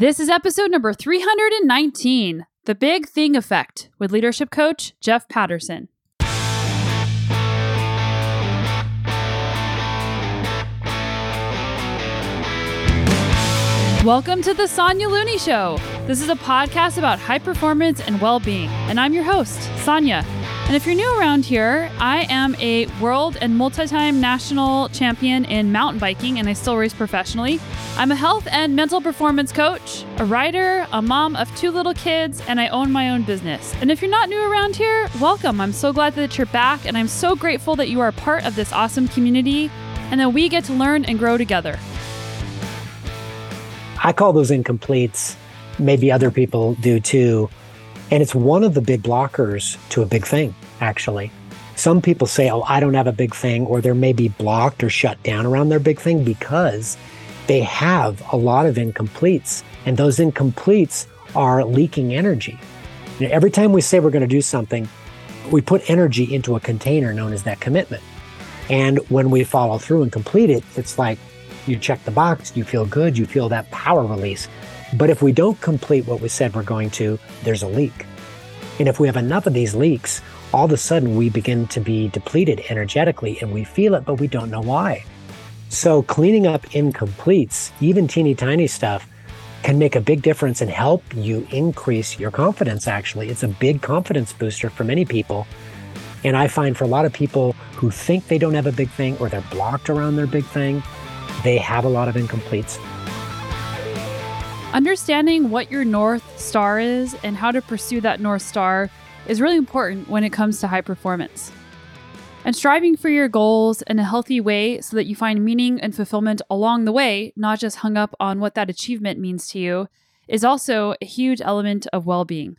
This is episode number 319 The Big Thing Effect with leadership coach Jeff Patterson. Welcome to the Sonya Looney Show. This is a podcast about high performance and well being, and I'm your host, Sonya. And if you're new around here, I am a world and multi time national champion in mountain biking, and I still race professionally. I'm a health and mental performance coach, a writer, a mom of two little kids, and I own my own business. And if you're not new around here, welcome. I'm so glad that you're back, and I'm so grateful that you are part of this awesome community and that we get to learn and grow together. I call those incompletes. Maybe other people do too. And it's one of the big blockers to a big thing, actually. Some people say, oh, I don't have a big thing, or they're maybe blocked or shut down around their big thing because they have a lot of incompletes. And those incompletes are leaking energy. You know, every time we say we're going to do something, we put energy into a container known as that commitment. And when we follow through and complete it, it's like you check the box, you feel good, you feel that power release. But if we don't complete what we said we're going to, there's a leak. And if we have enough of these leaks, all of a sudden we begin to be depleted energetically and we feel it, but we don't know why. So cleaning up incompletes, even teeny tiny stuff, can make a big difference and help you increase your confidence, actually. It's a big confidence booster for many people. And I find for a lot of people who think they don't have a big thing or they're blocked around their big thing, they have a lot of incompletes. Understanding what your North Star is and how to pursue that North Star is really important when it comes to high performance. And striving for your goals in a healthy way so that you find meaning and fulfillment along the way, not just hung up on what that achievement means to you, is also a huge element of well being.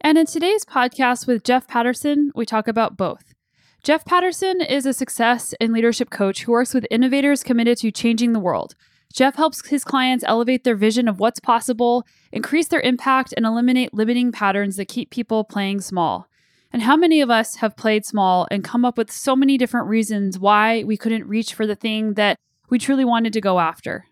And in today's podcast with Jeff Patterson, we talk about both. Jeff Patterson is a success and leadership coach who works with innovators committed to changing the world Jeff helps his clients elevate their vision of what's possible, increase their impact, and eliminate limiting patterns that keep people playing small. And how many of us have played small and come up with so many different reasons why we couldn't reach for the thing that we truly wanted to go after?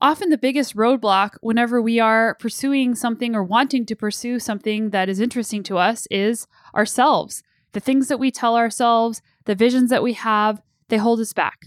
Often, the biggest roadblock whenever we are pursuing something or wanting to pursue something that is interesting to us is ourselves. The things that we tell ourselves, the visions that we have, they hold us back.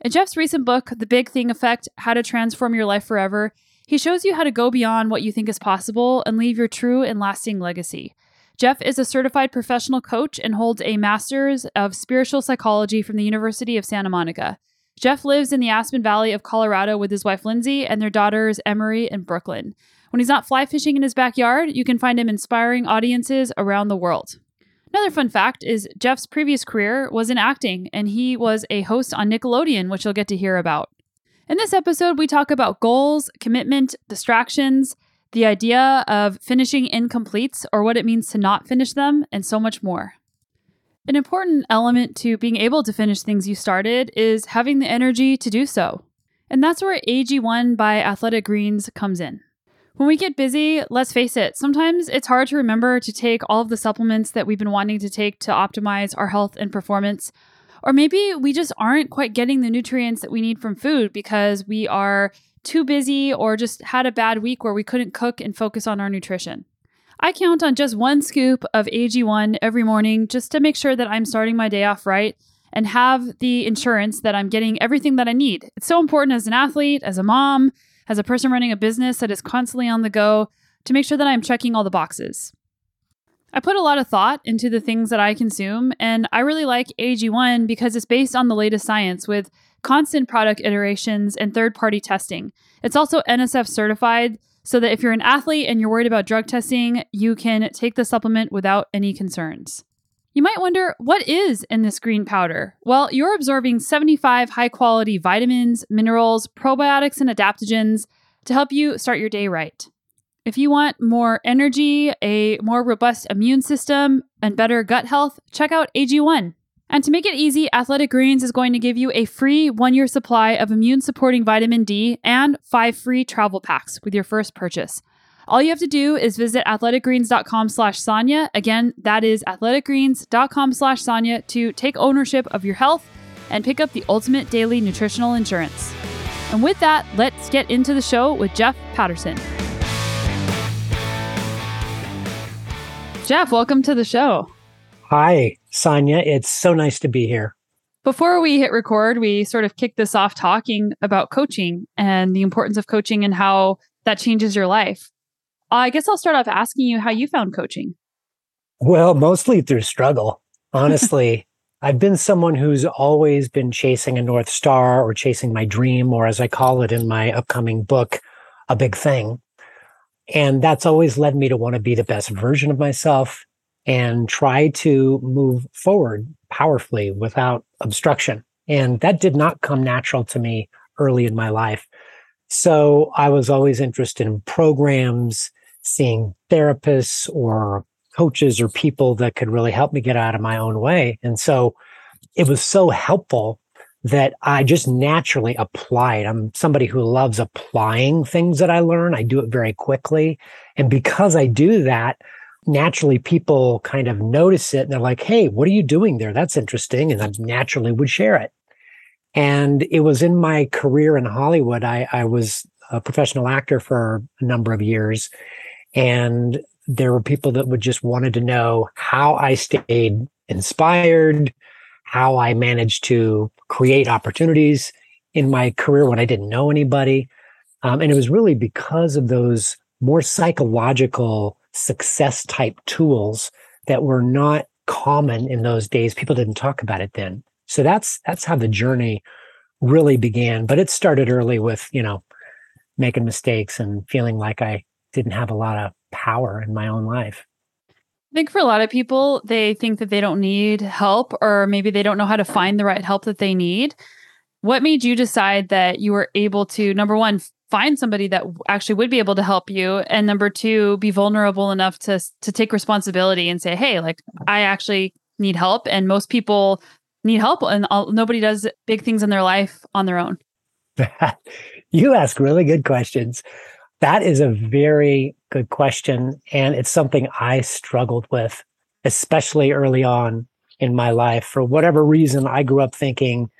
In Jeff's recent book, The Big Thing Effect How to Transform Your Life Forever, he shows you how to go beyond what you think is possible and leave your true and lasting legacy. Jeff is a certified professional coach and holds a master's of spiritual psychology from the University of Santa Monica. Jeff lives in the Aspen Valley of Colorado with his wife Lindsay and their daughters Emory and Brooklyn. When he's not fly fishing in his backyard, you can find him inspiring audiences around the world. Another fun fact is Jeff's previous career was in acting, and he was a host on Nickelodeon, which you'll get to hear about. In this episode, we talk about goals, commitment, distractions, the idea of finishing incompletes or what it means to not finish them, and so much more. An important element to being able to finish things you started is having the energy to do so. And that's where AG1 by Athletic Greens comes in. When we get busy, let's face it, sometimes it's hard to remember to take all of the supplements that we've been wanting to take to optimize our health and performance. Or maybe we just aren't quite getting the nutrients that we need from food because we are too busy or just had a bad week where we couldn't cook and focus on our nutrition. I count on just one scoop of AG1 every morning just to make sure that I'm starting my day off right and have the insurance that I'm getting everything that I need. It's so important as an athlete, as a mom, as a person running a business that is constantly on the go to make sure that I'm checking all the boxes. I put a lot of thought into the things that I consume, and I really like AG1 because it's based on the latest science with constant product iterations and third party testing. It's also NSF certified, so that if you're an athlete and you're worried about drug testing, you can take the supplement without any concerns. You might wonder what is in this green powder? Well, you're absorbing 75 high quality vitamins, minerals, probiotics, and adaptogens to help you start your day right. If you want more energy, a more robust immune system, and better gut health, check out AG1. And to make it easy, Athletic Greens is going to give you a free one year supply of immune supporting vitamin D and five free travel packs with your first purchase. All you have to do is visit athleticgreens.com slash Sonya. Again, that is athleticgreens.com slash Sonya to take ownership of your health and pick up the ultimate daily nutritional insurance. And with that, let's get into the show with Jeff Patterson. Jeff, welcome to the show. Hi, Sonya. It's so nice to be here. Before we hit record, we sort of kicked this off talking about coaching and the importance of coaching and how that changes your life. I guess I'll start off asking you how you found coaching. Well, mostly through struggle. Honestly, I've been someone who's always been chasing a North Star or chasing my dream, or as I call it in my upcoming book, a big thing. And that's always led me to want to be the best version of myself and try to move forward powerfully without obstruction. And that did not come natural to me early in my life. So I was always interested in programs, seeing therapists or coaches or people that could really help me get out of my own way. And so it was so helpful that I just naturally applied. I'm somebody who loves applying things that I learn. I do it very quickly. And because I do that, naturally people kind of notice it and they're like, Hey, what are you doing there? That's interesting. And I naturally would share it. And it was in my career in Hollywood. I, I was a professional actor for a number of years. And there were people that would just wanted to know how I stayed inspired, how I managed to create opportunities in my career when I didn't know anybody. Um, and it was really because of those more psychological success type tools that were not common in those days. People didn't talk about it then. So that's that's how the journey really began. But it started early with, you know, making mistakes and feeling like I didn't have a lot of power in my own life. I think for a lot of people, they think that they don't need help, or maybe they don't know how to find the right help that they need. What made you decide that you were able to, number one, find somebody that actually would be able to help you, and number two, be vulnerable enough to to take responsibility and say, "Hey, like I actually need help," and most people need help, and all, nobody does big things in their life on their own. you ask really good questions. That is a very good question. And it's something I struggled with, especially early on in my life. For whatever reason, I grew up thinking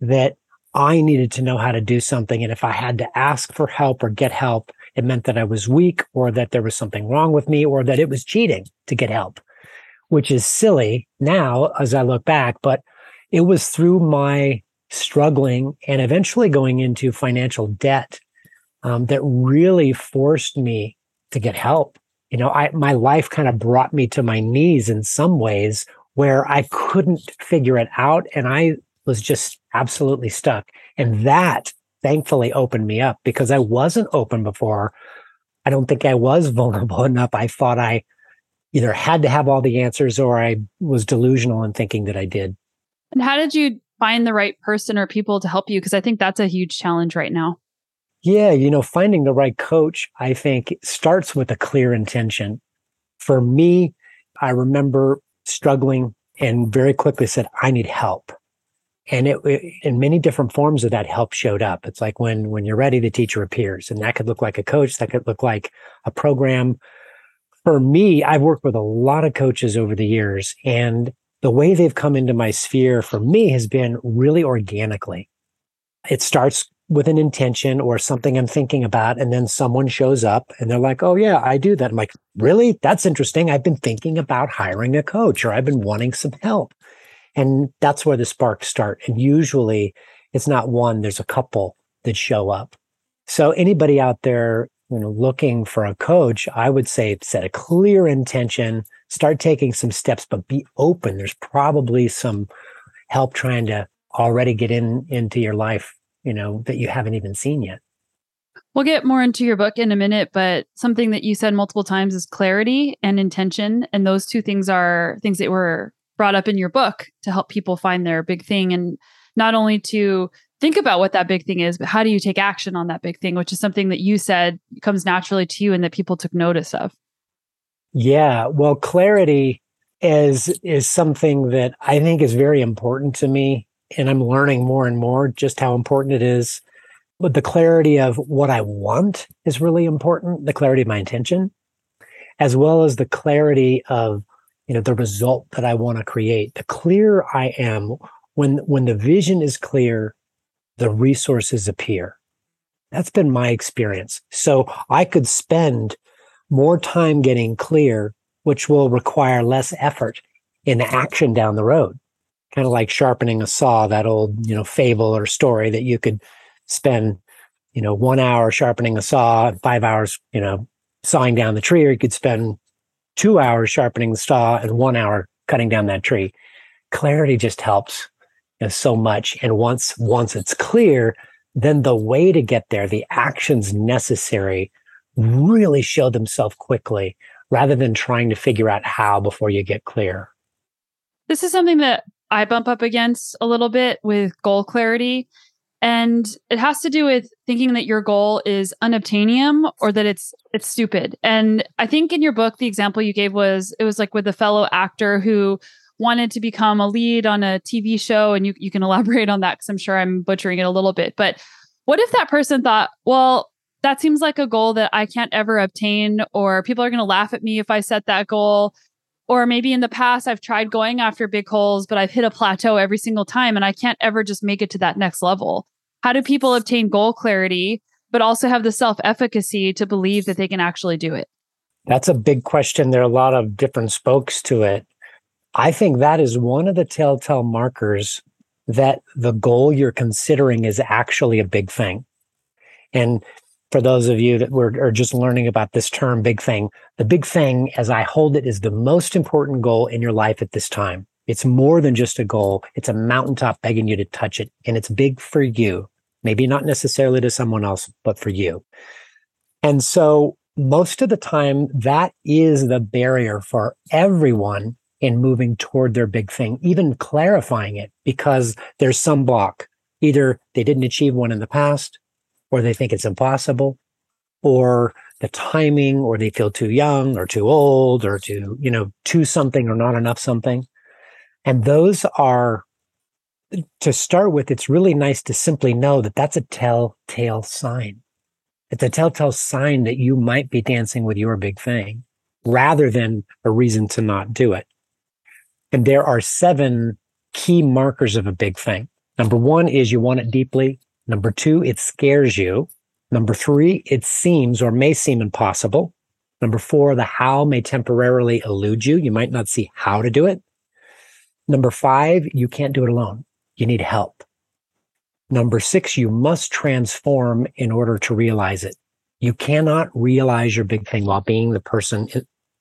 that I needed to know how to do something. And if I had to ask for help or get help, it meant that I was weak or that there was something wrong with me or that it was cheating to get help, which is silly now as I look back. But it was through my struggling and eventually going into financial debt um, that really forced me to get help. You know, I, my life kind of brought me to my knees in some ways where I couldn't figure it out. And I was just absolutely stuck. And that thankfully opened me up because I wasn't open before. I don't think I was vulnerable enough. I thought I either had to have all the answers or I was delusional in thinking that I did. And how did you find the right person or people to help you? Because I think that's a huge challenge right now. Yeah, you know, finding the right coach, I think, starts with a clear intention. For me, I remember struggling and very quickly said, I need help. And it, it, in many different forms of that help showed up. It's like when when you're ready, the teacher appears, and that could look like a coach, that could look like a program. For me, I've worked with a lot of coaches over the years, and the way they've come into my sphere for me has been really organically. It starts with an intention or something I'm thinking about. And then someone shows up and they're like, Oh yeah, I do that. I'm like, really? That's interesting. I've been thinking about hiring a coach or I've been wanting some help. And that's where the sparks start. And usually it's not one, there's a couple that show up. So anybody out there, you know, looking for a coach, I would say set a clear intention, start taking some steps, but be open. There's probably some help trying to already get in into your life you know, that you haven't even seen yet. We'll get more into your book in a minute, but something that you said multiple times is clarity and intention. And those two things are things that were brought up in your book to help people find their big thing and not only to think about what that big thing is, but how do you take action on that big thing, which is something that you said comes naturally to you and that people took notice of. Yeah. Well, clarity is is something that I think is very important to me and I'm learning more and more just how important it is. But the clarity of what I want is really important, the clarity of my intention, as well as the clarity of you know the result that I want to create. The clearer I am, when when the vision is clear, the resources appear. That's been my experience. So I could spend more time getting clear which will require less effort in action down the road. Kind of like sharpening a saw, that old, you know, fable or story that you could spend, you know, one hour sharpening a saw and five hours, you know, sawing down the tree, or you could spend two hours sharpening the saw and one hour cutting down that tree. Clarity just helps you know, so much. And once once it's clear, then the way to get there, the actions necessary really show themselves quickly rather than trying to figure out how before you get clear. This is something that I bump up against a little bit with goal clarity. And it has to do with thinking that your goal is unobtainium or that it's it's stupid. And I think in your book, the example you gave was it was like with a fellow actor who wanted to become a lead on a TV show. And you, you can elaborate on that because I'm sure I'm butchering it a little bit. But what if that person thought, well, that seems like a goal that I can't ever obtain, or people are going to laugh at me if I set that goal. Or maybe in the past, I've tried going after big goals, but I've hit a plateau every single time and I can't ever just make it to that next level. How do people obtain goal clarity, but also have the self efficacy to believe that they can actually do it? That's a big question. There are a lot of different spokes to it. I think that is one of the telltale markers that the goal you're considering is actually a big thing. And for those of you that were are just learning about this term big thing, the big thing as I hold it is the most important goal in your life at this time. It's more than just a goal. It's a mountaintop begging you to touch it. And it's big for you. Maybe not necessarily to someone else, but for you. And so most of the time, that is the barrier for everyone in moving toward their big thing, even clarifying it because there's some block. Either they didn't achieve one in the past, or they think it's impossible, or the timing, or they feel too young or too old or too, you know, too something or not enough something. And those are, to start with, it's really nice to simply know that that's a telltale sign. It's a telltale sign that you might be dancing with your big thing rather than a reason to not do it. And there are seven key markers of a big thing. Number one is you want it deeply. Number two, it scares you. Number three, it seems or may seem impossible. Number four, the how may temporarily elude you. You might not see how to do it. Number five, you can't do it alone. You need help. Number six, you must transform in order to realize it. You cannot realize your big thing while being the person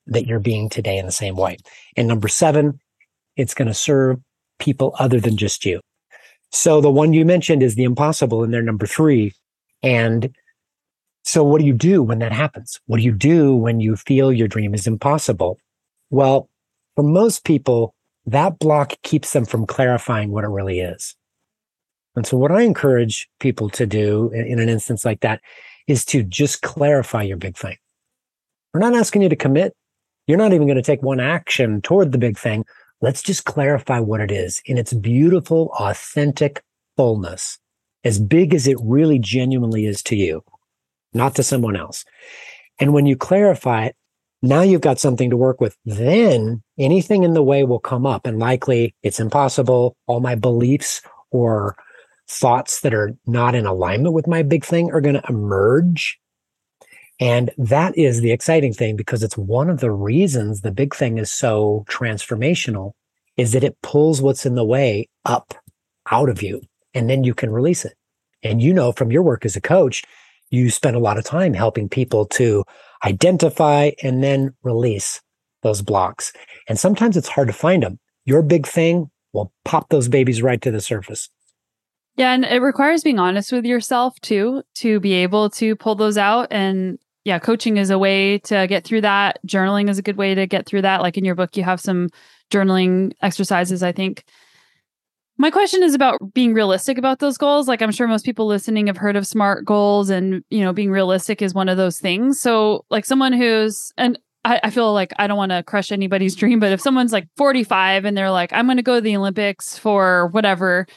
that you're being today in the same way. And number seven, it's going to serve people other than just you. So the one you mentioned is the impossible and they're number three. And so what do you do when that happens? What do you do when you feel your dream is impossible? Well, for most people, that block keeps them from clarifying what it really is. And so what I encourage people to do in an instance like that is to just clarify your big thing. We're not asking you to commit. You're not even going to take one action toward the big thing. Let's just clarify what it is in its beautiful, authentic fullness, as big as it really genuinely is to you, not to someone else. And when you clarify it, now you've got something to work with. Then anything in the way will come up, and likely it's impossible. All my beliefs or thoughts that are not in alignment with my big thing are going to emerge and that is the exciting thing because it's one of the reasons the big thing is so transformational is that it pulls what's in the way up out of you and then you can release it. And you know, from your work as a coach, you spend a lot of time helping people to identify and then release those blocks. And sometimes it's hard to find them. Your big thing will pop those babies right to the surface. Yeah, and it requires being honest with yourself too to be able to pull those out and yeah, coaching is a way to get through that. Journaling is a good way to get through that. Like in your book, you have some journaling exercises, I think. My question is about being realistic about those goals. Like I'm sure most people listening have heard of SMART goals and, you know, being realistic is one of those things. So like someone who's, and I, I feel like I don't want to crush anybody's dream, but if someone's like 45 and they're like, I'm going to go to the Olympics for whatever,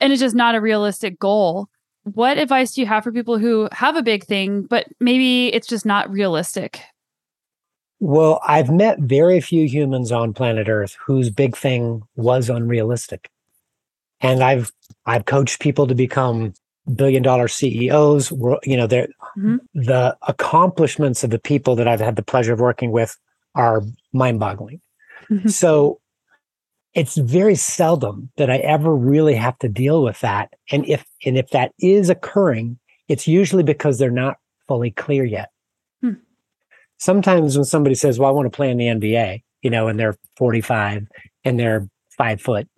and it's just not a realistic goal, what advice do you have for people who have a big thing, but maybe it's just not realistic? Well, I've met very few humans on planet Earth whose big thing was unrealistic. And I've I've coached people to become billion dollar CEOs. You know, mm-hmm. the accomplishments of the people that I've had the pleasure of working with are mind boggling. so it's very seldom that I ever really have to deal with that. And if, and if that is occurring, it's usually because they're not fully clear yet. Hmm. Sometimes when somebody says, well, I want to play in the NBA, you know, and they're 45 and they're five foot,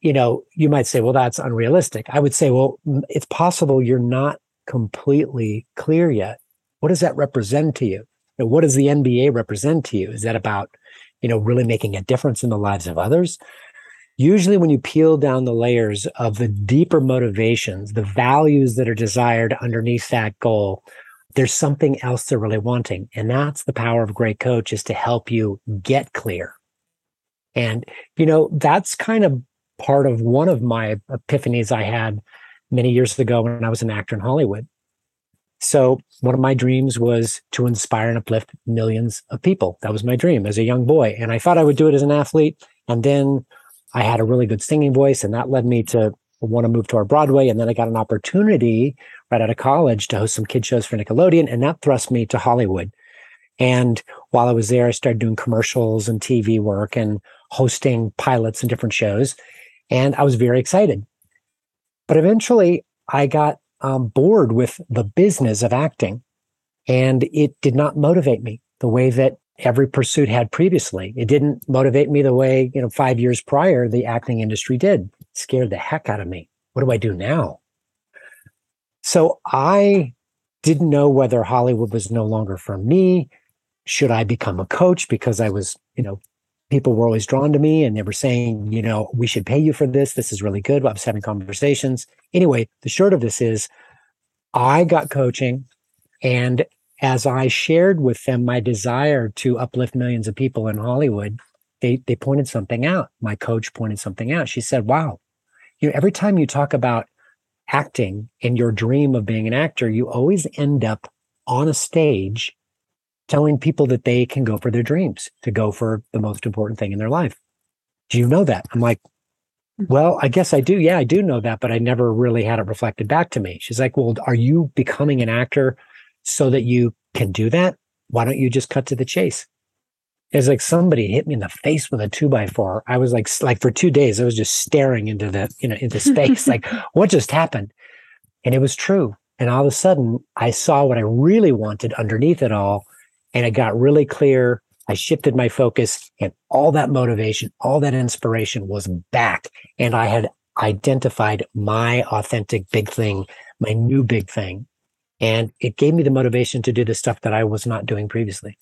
you know, you might say, well, that's unrealistic. I would say, well, it's possible you're not completely clear yet. What does that represent to you? what does the NBA represent to you? Is that about, you know, really making a difference in the lives of others? Usually, when you peel down the layers of the deeper motivations, the values that are desired underneath that goal, there's something else they're really wanting. And that's the power of a great coach is to help you get clear. And, you know, that's kind of part of one of my epiphanies I had many years ago when I was an actor in Hollywood. So one of my dreams was to inspire and uplift millions of people. That was my dream as a young boy. And I thought I would do it as an athlete. And then I had a really good singing voice and that led me to want to move to our Broadway. And then I got an opportunity right out of college to host some kid shows for Nickelodeon. And that thrust me to Hollywood. And while I was there, I started doing commercials and TV work and hosting pilots and different shows. And I was very excited. But eventually I got um, bored with the business of acting and it did not motivate me the way that every pursuit had previously. It didn't motivate me the way, you know, five years prior, the acting industry did. It scared the heck out of me. What do I do now? So I didn't know whether Hollywood was no longer for me. Should I become a coach because I was, you know, people were always drawn to me and they were saying, you know, we should pay you for this. This is really good. I was having conversations. Anyway, the short of this is I got coaching. And as I shared with them my desire to uplift millions of people in Hollywood, they, they pointed something out. My coach pointed something out. She said, wow, you know, every time you talk about acting and your dream of being an actor, you always end up on a stage telling people that they can go for their dreams, to go for the most important thing in their life. Do you know that? I'm like, mm-hmm. well, I guess I do. Yeah, I do know that, but I never really had it reflected back to me. She's like, well, are you becoming an actor so that you can do that? Why don't you just cut to the chase? It's like somebody hit me in the face with a two by four. I was like, like for two days, I was just staring into the, you know, into space. like, what just happened? And it was true. And all of a sudden, I saw what I really wanted underneath it all and it got really clear. I shifted my focus and all that motivation, all that inspiration was back. And I had identified my authentic big thing, my new big thing. And it gave me the motivation to do the stuff that I was not doing previously.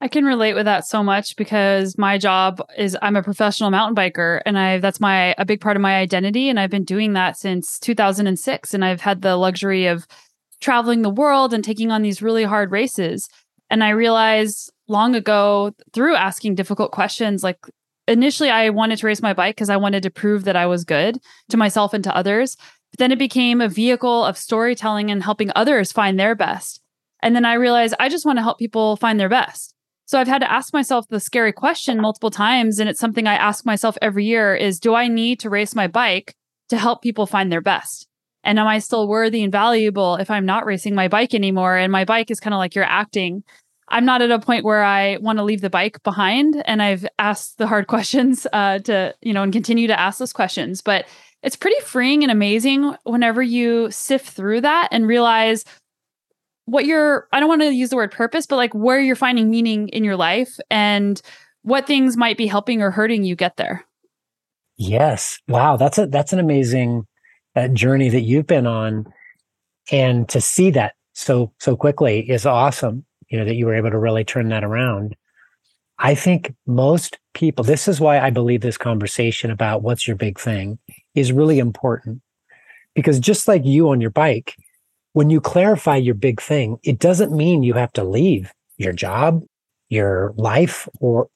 I can relate with that so much because my job is I'm a professional mountain biker and I that's my a big part of my identity and I've been doing that since 2006 and I've had the luxury of traveling the world and taking on these really hard races. And I realized long ago through asking difficult questions, like initially I wanted to race my bike because I wanted to prove that I was good to myself and to others. But then it became a vehicle of storytelling and helping others find their best. And then I realized I just want to help people find their best. So I've had to ask myself the scary question multiple times. And it's something I ask myself every year is do I need to race my bike to help people find their best? And am I still worthy and valuable if I'm not racing my bike anymore? And my bike is kind of like you're acting. I'm not at a point where I want to leave the bike behind. And I've asked the hard questions uh, to, you know, and continue to ask those questions. But it's pretty freeing and amazing whenever you sift through that and realize what you're, I don't want to use the word purpose, but like where you're finding meaning in your life and what things might be helping or hurting you get there. Yes. Wow. That's a, that's an amazing that journey that you've been on and to see that so so quickly is awesome you know that you were able to really turn that around. I think most people this is why i believe this conversation about what's your big thing is really important. Because just like you on your bike when you clarify your big thing it doesn't mean you have to leave your job your life or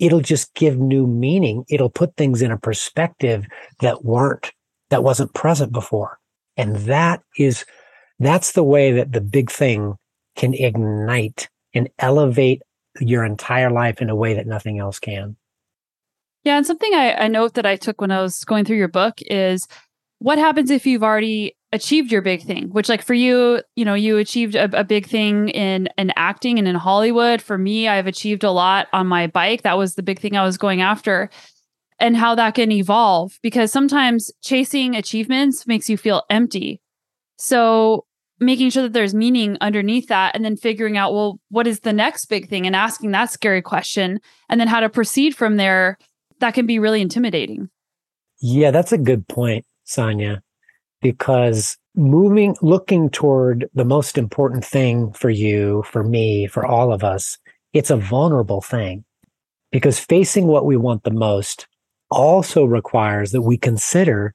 it'll just give new meaning. It'll put things in a perspective that weren't that wasn't present before. And that is, that's the way that the big thing can ignite and elevate your entire life in a way that nothing else can. Yeah. And something I, I note that I took when I was going through your book is what happens if you've already achieved your big thing which like for you you know you achieved a, a, big thing in in acting and in hollywood for me i've achieved a lot on my bike that was the big thing i was going after and how that can evolve because sometimes chasing achievements makes you feel empty so making sure that there's meaning underneath that and then figuring out well what is the next big thing and asking that scary question and then how to proceed from there that can be really intimidating. Yeah that's a good point sonya because moving looking toward the most important thing for you for me for all of us it's a vulnerable thing because facing what we want the most also requires that we consider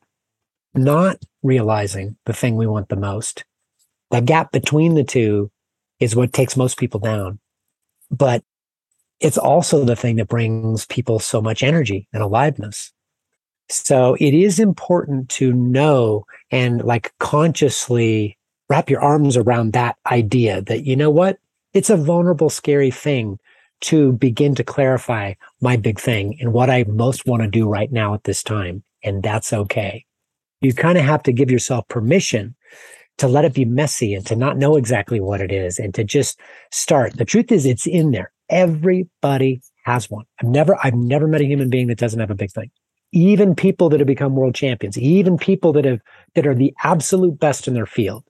not realizing the thing we want the most that gap between the two is what takes most people down. But it's also the thing that brings people so much energy and aliveness. So it is important to know and like consciously wrap your arms around that idea that, you know what? It's a vulnerable, scary thing to begin to clarify my big thing and what I most want to do right now at this time. And that's okay. You kind of have to give yourself permission to let it be messy and to not know exactly what it is and to just start. The truth is it's in there. Everybody has one. I've never, I've never met a human being that doesn't have a big thing. Even people that have become world champions, even people that have, that are the absolute best in their field.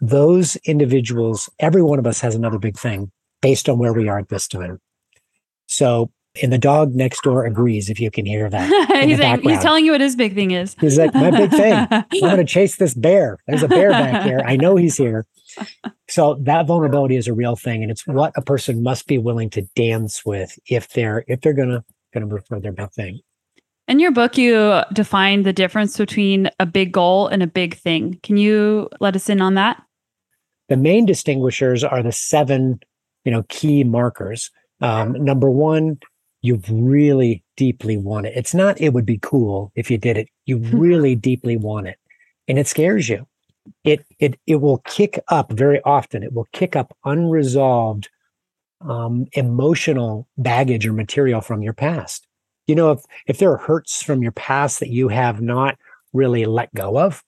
Those individuals, every one of us has another big thing based on where we are at this time. So and the dog next door agrees if you can hear that. he's, saying, he's telling you what his big thing is. He's like, my big thing. I'm going to chase this bear. There's a bear back here. I know he's here. So that vulnerability is a real thing, and it's what a person must be willing to dance with if they're if they're gonna gonna move for their big thing. In your book, you define the difference between a big goal and a big thing. Can you let us in on that? The main distinguishers are the seven, you know, key markers. Um, number one, you really deeply want it. It's not, it would be cool if you did it. You really deeply want it. And it scares you. It, it, it will kick up very often. It will kick up unresolved um, emotional baggage or material from your past. You know, if, if there are hurts from your past that you have not really let go of,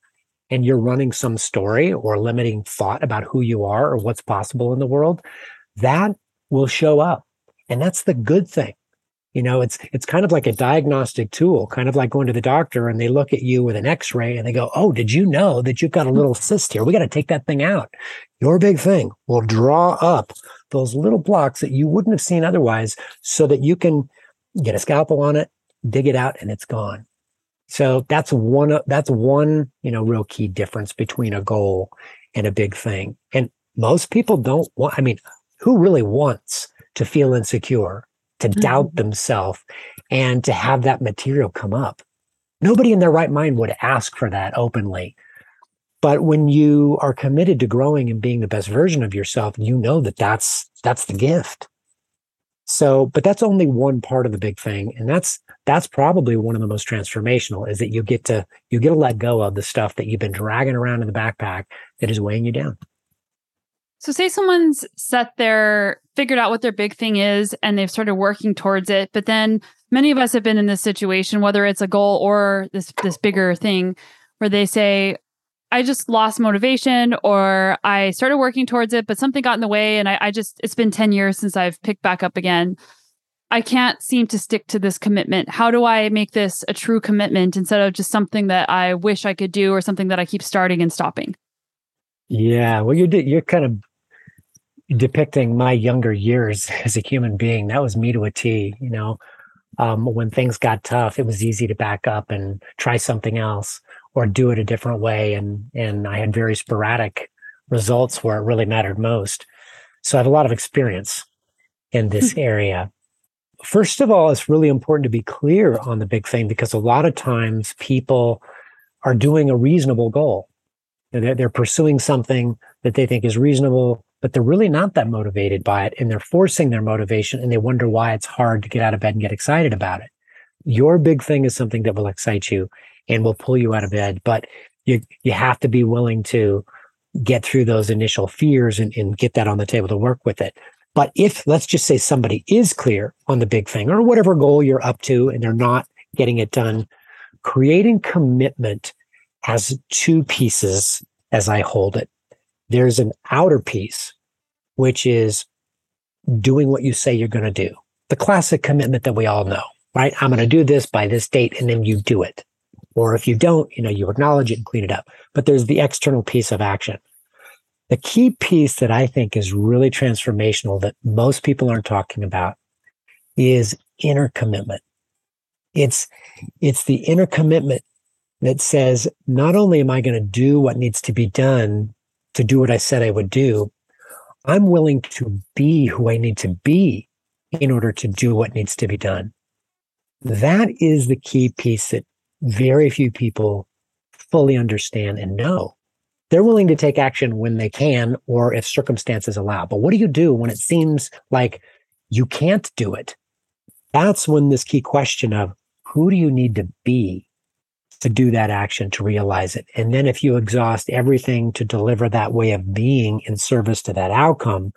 and you're running some story or limiting thought about who you are or what's possible in the world, that will show up. And that's the good thing. You know, it's it's kind of like a diagnostic tool, kind of like going to the doctor and they look at you with an X-ray and they go, "Oh, did you know that you've got a little cyst here? We got to take that thing out." Your big thing will draw up those little blocks that you wouldn't have seen otherwise, so that you can get a scalpel on it, dig it out, and it's gone. So that's one that's one you know real key difference between a goal and a big thing. And most people don't want. I mean, who really wants to feel insecure? To mm-hmm. doubt themselves and to have that material come up. Nobody in their right mind would ask for that openly. But when you are committed to growing and being the best version of yourself, you know that that's that's the gift. So, but that's only one part of the big thing, and that's that's probably one of the most transformational is that you get to you get to let go of the stuff that you've been dragging around in the backpack that is weighing you down. So, say someone's set their figured out what their big thing is and they've started working towards it, but then many of us have been in this situation, whether it's a goal or this this bigger thing, where they say, "I just lost motivation," or "I started working towards it, but something got in the way, and I, I just it's been ten years since I've picked back up again." I can't seem to stick to this commitment. How do I make this a true commitment instead of just something that I wish I could do or something that I keep starting and stopping? Yeah, well, you're you're kind of depicting my younger years as a human being. That was me to a T. You know, um, when things got tough, it was easy to back up and try something else or do it a different way. And and I had very sporadic results where it really mattered most. So I have a lot of experience in this hmm. area. First of all, it's really important to be clear on the big thing because a lot of times people are doing a reasonable goal. They're, they're pursuing something that they think is reasonable but they're really not that motivated by it and they're forcing their motivation and they wonder why it's hard to get out of bed and get excited about it. Your big thing is something that will excite you and will pull you out of bed, but you, you have to be willing to get through those initial fears and, and get that on the table to work with it. But if let's just say somebody is clear on the big thing or whatever goal you're up to and they're not getting it done, creating commitment has two pieces as I hold it. There's an outer piece, which is doing what you say you're going to do. The classic commitment that we all know, right? I'm going to do this by this date, and then you do it. Or if you don't, you know, you acknowledge it and clean it up. But there's the external piece of action. The key piece that I think is really transformational that most people aren't talking about is inner commitment. It's, it's the inner commitment that says, not only am I going to do what needs to be done to do what I said I would do, I'm willing to be who I need to be in order to do what needs to be done. That is the key piece that very few people fully understand and know. They're willing to take action when they can or if circumstances allow. But what do you do when it seems like you can't do it? That's when this key question of who do you need to be to do that action to realize it. And then if you exhaust everything to deliver that way of being in service to that outcome,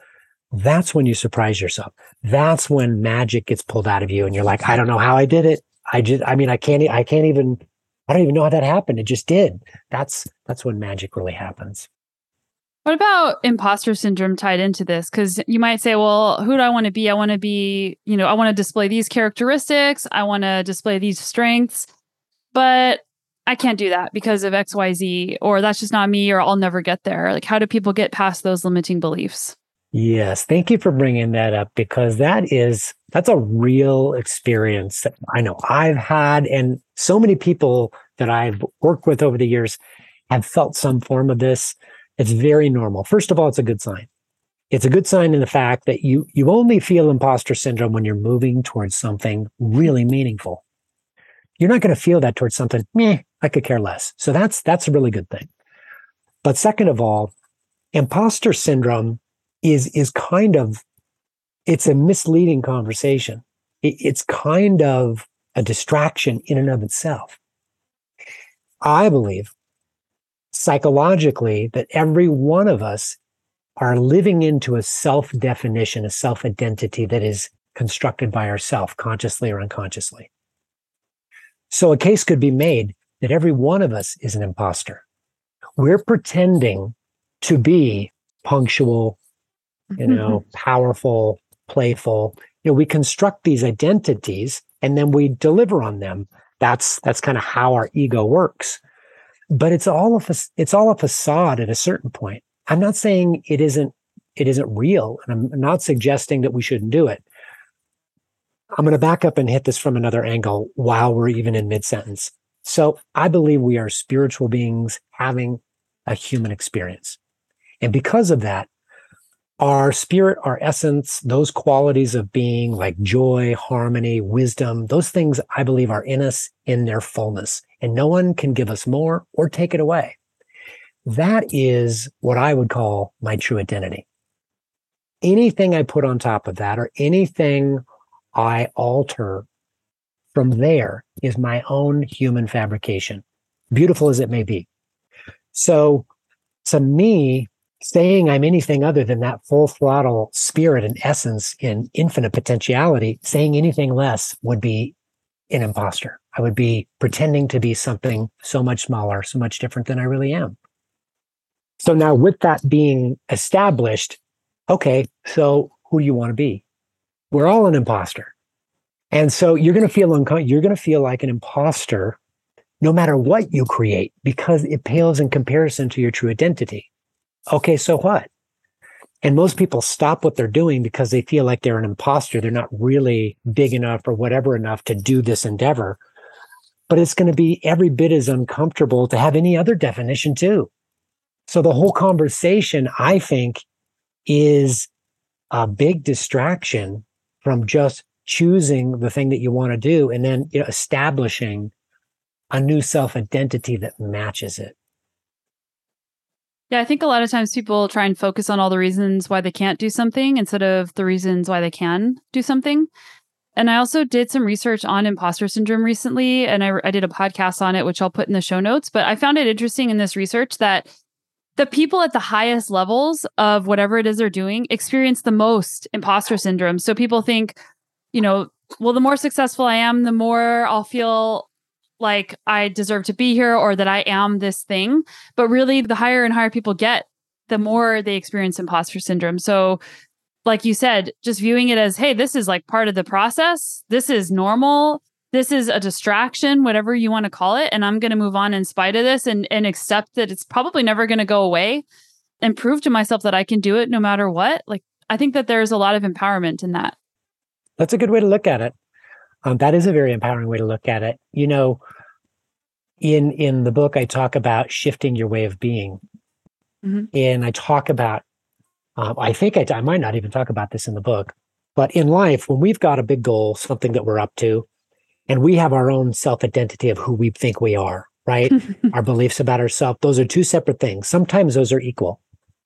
that's when you surprise yourself. That's when magic gets pulled out of you and you're like, I don't know how I did it. I just, I mean, I can't, I can't even, I don't even know how that happened. It just did. That's, that's when magic really happens. What about imposter syndrome tied into this? Because you might say, well, who do I want to be? I want to be, you know, I want to display these characteristics. I want to display these strengths. But I can't do that because of XYZ, or that's just not me, or I'll never get there. Like, how do people get past those limiting beliefs? Yes, thank you for bringing that up because that is that's a real experience that I know I've had and so many people that I've worked with over the years have felt some form of this. It's very normal. First of all, it's a good sign. It's a good sign in the fact that you you only feel imposter syndrome when you're moving towards something really meaningful. You're not going to feel that towards something, meh, I could care less. So that's that's a really good thing. But second of all, imposter syndrome is is kind of it's a misleading conversation. It, it's kind of a distraction in and of itself. I believe psychologically that every one of us are living into a self definition, a self identity that is constructed by ourself, consciously or unconsciously. So a case could be made that every one of us is an imposter. We're pretending to be punctual, you know, mm-hmm. powerful, playful. You know, we construct these identities and then we deliver on them. That's that's kind of how our ego works. But it's all a it's all a facade at a certain point. I'm not saying it isn't it isn't real, and I'm not suggesting that we shouldn't do it. I'm going to back up and hit this from another angle while we're even in mid sentence. So I believe we are spiritual beings having a human experience. And because of that, our spirit, our essence, those qualities of being like joy, harmony, wisdom, those things I believe are in us in their fullness. And no one can give us more or take it away. That is what I would call my true identity. Anything I put on top of that or anything I alter from there is my own human fabrication, beautiful as it may be. So to me, saying I'm anything other than that full throttle spirit and essence in infinite potentiality, saying anything less would be an imposter. I would be pretending to be something so much smaller, so much different than I really am. So now with that being established, okay, so who do you want to be? We're all an imposter. And so you're going to feel uncomfortable. You're going to feel like an imposter no matter what you create because it pales in comparison to your true identity. Okay, so what? And most people stop what they're doing because they feel like they're an imposter. They're not really big enough or whatever enough to do this endeavor. But it's going to be every bit as uncomfortable to have any other definition too. So the whole conversation, I think, is a big distraction from just choosing the thing that you want to do and then you know, establishing a new self identity that matches it. Yeah, I think a lot of times people try and focus on all the reasons why they can't do something instead of the reasons why they can do something. And I also did some research on imposter syndrome recently, and I, I did a podcast on it, which I'll put in the show notes. But I found it interesting in this research that the people at the highest levels of whatever it is they're doing experience the most imposter syndrome. So people think, you know, well, the more successful I am, the more I'll feel like I deserve to be here or that I am this thing. But really, the higher and higher people get, the more they experience imposter syndrome. So, like you said, just viewing it as, hey, this is like part of the process. This is normal. This is a distraction, whatever you want to call it. And I'm going to move on in spite of this and, and accept that it's probably never going to go away and prove to myself that I can do it no matter what. Like, I think that there's a lot of empowerment in that. That's a good way to look at it. Um, that is a very empowering way to look at it. You know, in in the book, I talk about shifting your way of being, mm-hmm. and I talk about. Um, I think I, I might not even talk about this in the book, but in life, when we've got a big goal, something that we're up to, and we have our own self identity of who we think we are, right? our beliefs about ourselves, those are two separate things. Sometimes those are equal.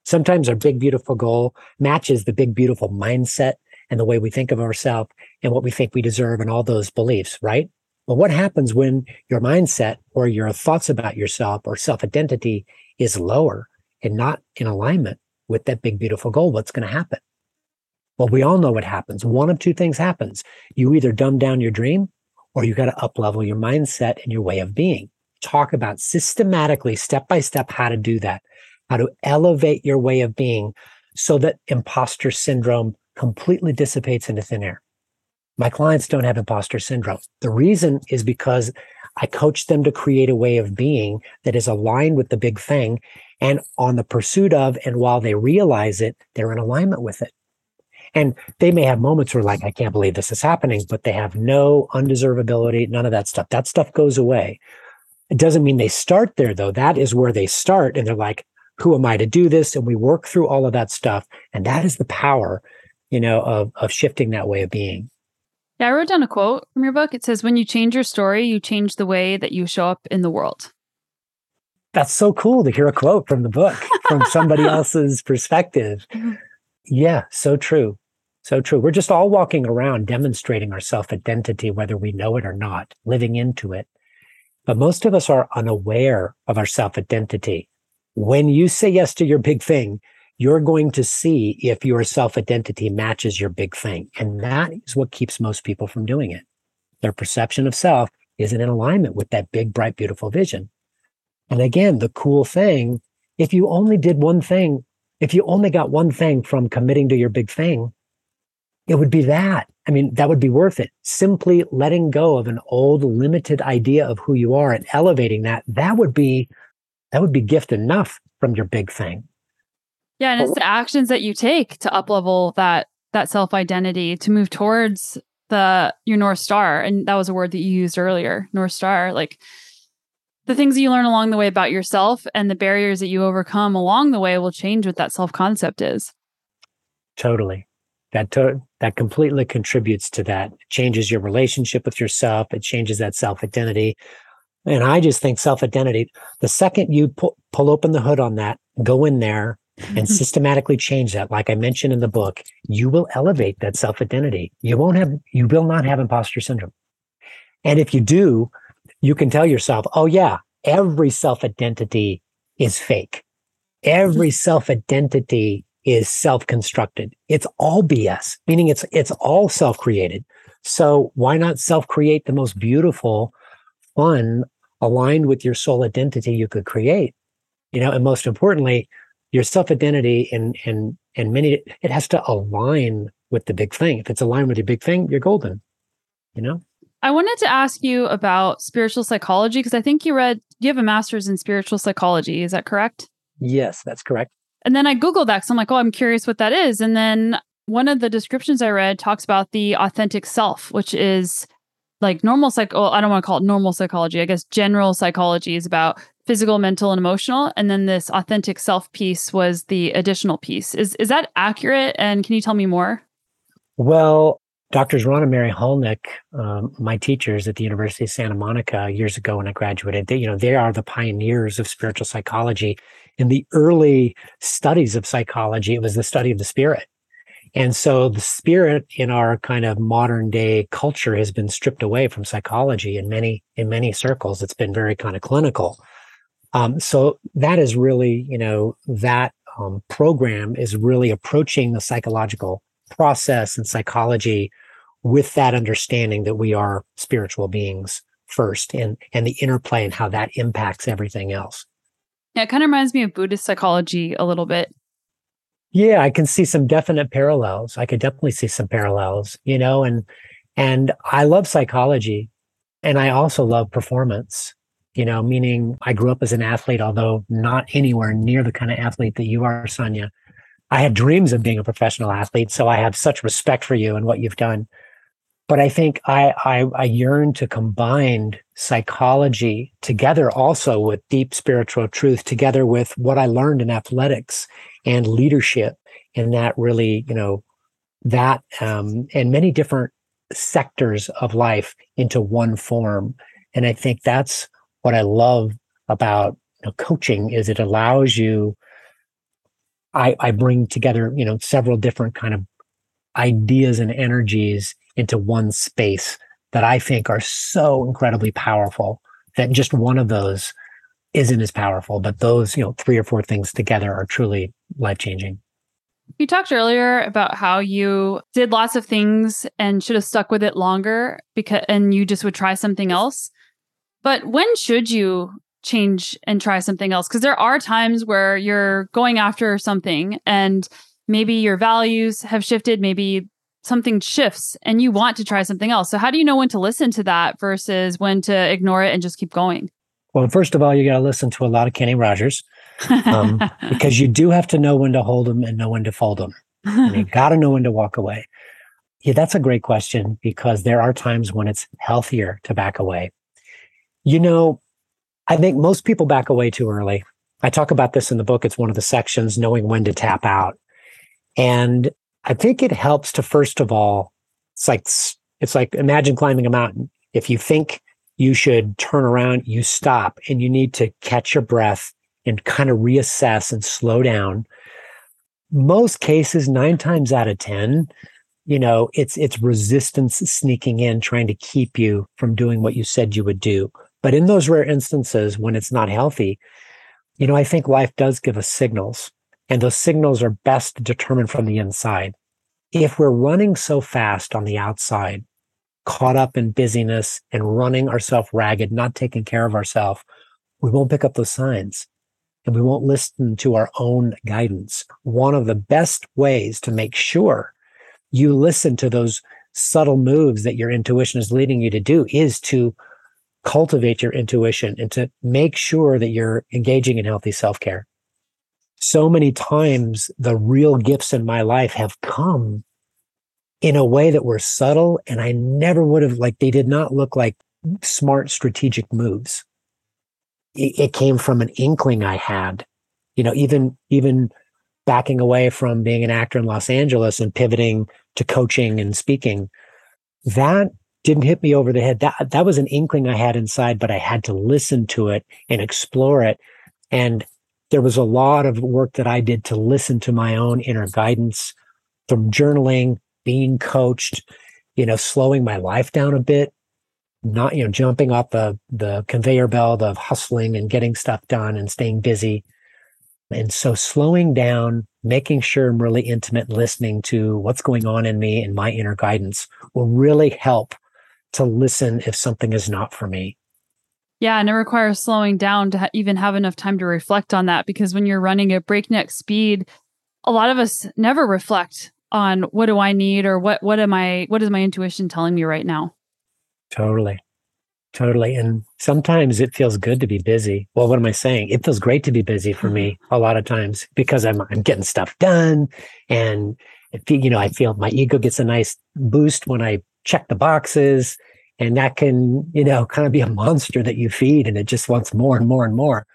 Sometimes our big, beautiful goal matches the big, beautiful mindset and the way we think of ourselves and what we think we deserve and all those beliefs, right? But what happens when your mindset or your thoughts about yourself or self identity is lower and not in alignment with that big, beautiful goal? What's going to happen? Well, we all know what happens. One of two things happens. You either dumb down your dream or you got to up level your mindset and your way of being. Talk about systematically, step by step, how to do that, how to elevate your way of being so that imposter syndrome completely dissipates into thin air. My clients don't have imposter syndrome. The reason is because I coach them to create a way of being that is aligned with the big thing and on the pursuit of, and while they realize it, they're in alignment with it. And they may have moments where, like, I can't believe this is happening, but they have no undeservability, none of that stuff. That stuff goes away. It doesn't mean they start there, though. That is where they start. And they're like, who am I to do this? And we work through all of that stuff. And that is the power, you know, of, of shifting that way of being. Yeah, I wrote down a quote from your book. It says, When you change your story, you change the way that you show up in the world. That's so cool to hear a quote from the book from somebody else's perspective. Mm-hmm. Yeah, so true. So true. We're just all walking around demonstrating our self identity, whether we know it or not, living into it. But most of us are unaware of our self identity. When you say yes to your big thing, you're going to see if your self identity matches your big thing. And that is what keeps most people from doing it. Their perception of self isn't in alignment with that big, bright, beautiful vision. And again, the cool thing, if you only did one thing, if you only got one thing from committing to your big thing, it would be that. I mean, that would be worth it. Simply letting go of an old limited idea of who you are and elevating that, that would be, that would be gift enough from your big thing. Yeah, and it's the actions that you take to uplevel that that self identity to move towards the your north star, and that was a word that you used earlier, north star. Like the things that you learn along the way about yourself and the barriers that you overcome along the way will change what that self concept is. Totally. That to- that completely contributes to that. It changes your relationship with yourself. It changes that self identity. And I just think self identity, the second you pull, pull open the hood on that, go in there, and systematically change that, like I mentioned in the book, you will elevate that self identity. You won't have, you will not have imposter syndrome. And if you do, you can tell yourself, oh, yeah, every self identity is fake. Every self identity is self constructed. It's all BS, meaning it's, it's all self created. So why not self create the most beautiful, fun, aligned with your soul identity you could create? You know, and most importantly, your self identity and and and many it has to align with the big thing. If it's aligned with your big thing, you're golden. You know. I wanted to ask you about spiritual psychology because I think you read you have a master's in spiritual psychology. Is that correct? Yes, that's correct. And then I googled that because I'm like, oh, I'm curious what that is. And then one of the descriptions I read talks about the authentic self, which is like normal psych. Well, I don't want to call it normal psychology. I guess general psychology is about physical, mental, and emotional. And then this authentic self piece was the additional piece. Is is that accurate? And can you tell me more? Well, Doctors Ron and Mary Hulnick, um, my teachers at the University of Santa Monica years ago when I graduated, they, you know, they are the pioneers of spiritual psychology. In the early studies of psychology, it was the study of the spirit. And so the spirit in our kind of modern day culture has been stripped away from psychology in many, in many circles. It's been very kind of clinical. Um, so that is really, you know, that um, program is really approaching the psychological process and psychology with that understanding that we are spiritual beings first and and the interplay and how that impacts everything else. Yeah, it kind of reminds me of Buddhist psychology a little bit. Yeah, I can see some definite parallels. I could definitely see some parallels, you know, and and I love psychology and I also love performance, you know, meaning I grew up as an athlete, although not anywhere near the kind of athlete that you are, Sonya. I had dreams of being a professional athlete, so I have such respect for you and what you've done. But I think I, I, I yearn to combine psychology together also with deep spiritual truth, together with what I learned in athletics and leadership, and that really, you know, that um, and many different sectors of life into one form. And I think that's what I love about you know, coaching is it allows you I, I bring together, you know, several different kind of ideas and energies into one space that I think are so incredibly powerful that just one of those isn't as powerful, but those, you know, three or four things together are truly life changing. You talked earlier about how you did lots of things and should have stuck with it longer because and you just would try something else. But when should you change and try something else? Because there are times where you're going after something and maybe your values have shifted maybe something shifts and you want to try something else. So how do you know when to listen to that versus when to ignore it and just keep going? Well first of all you got to listen to a lot of kenny rogers um, because you do have to know when to hold them and know when to fold them and you got to know when to walk away. Yeah that's a great question because there are times when it's healthier to back away you know I think most people back away too early. I talk about this in the book. It's one of the sections, knowing when to tap out. And I think it helps to first of all, it's like it's like imagine climbing a mountain. If you think you should turn around, you stop and you need to catch your breath and kind of reassess and slow down. Most cases, nine times out of 10, you know, it's it's resistance sneaking in, trying to keep you from doing what you said you would do. But in those rare instances when it's not healthy, you know, I think life does give us signals, and those signals are best determined from the inside. If we're running so fast on the outside, caught up in busyness and running ourselves ragged, not taking care of ourselves, we won't pick up those signs and we won't listen to our own guidance. One of the best ways to make sure you listen to those subtle moves that your intuition is leading you to do is to cultivate your intuition and to make sure that you're engaging in healthy self care. So many times, the real gifts in my life have come in a way that were subtle, and I never would have, like, they did not look like smart strategic moves. It, it came from an inkling I had, you know, even, even backing away from being an actor in Los Angeles and pivoting to coaching and speaking. That didn't hit me over the head. That that was an inkling I had inside, but I had to listen to it and explore it. And there was a lot of work that I did to listen to my own inner guidance from journaling, being coached, you know, slowing my life down a bit, not, you know, jumping off the the conveyor belt of hustling and getting stuff done and staying busy. And so slowing down, making sure I'm really intimate, listening to what's going on in me and my inner guidance will really help to listen if something is not for me. Yeah, and it requires slowing down to ha- even have enough time to reflect on that because when you're running at breakneck speed, a lot of us never reflect on what do I need or what what am I what is my intuition telling me right now? Totally. Totally. And sometimes it feels good to be busy. Well, what am I saying? It feels great to be busy for me mm-hmm. a lot of times because I'm I'm getting stuff done and you know, I feel my ego gets a nice boost when I check the boxes and that can you know kind of be a monster that you feed and it just wants more and more and more.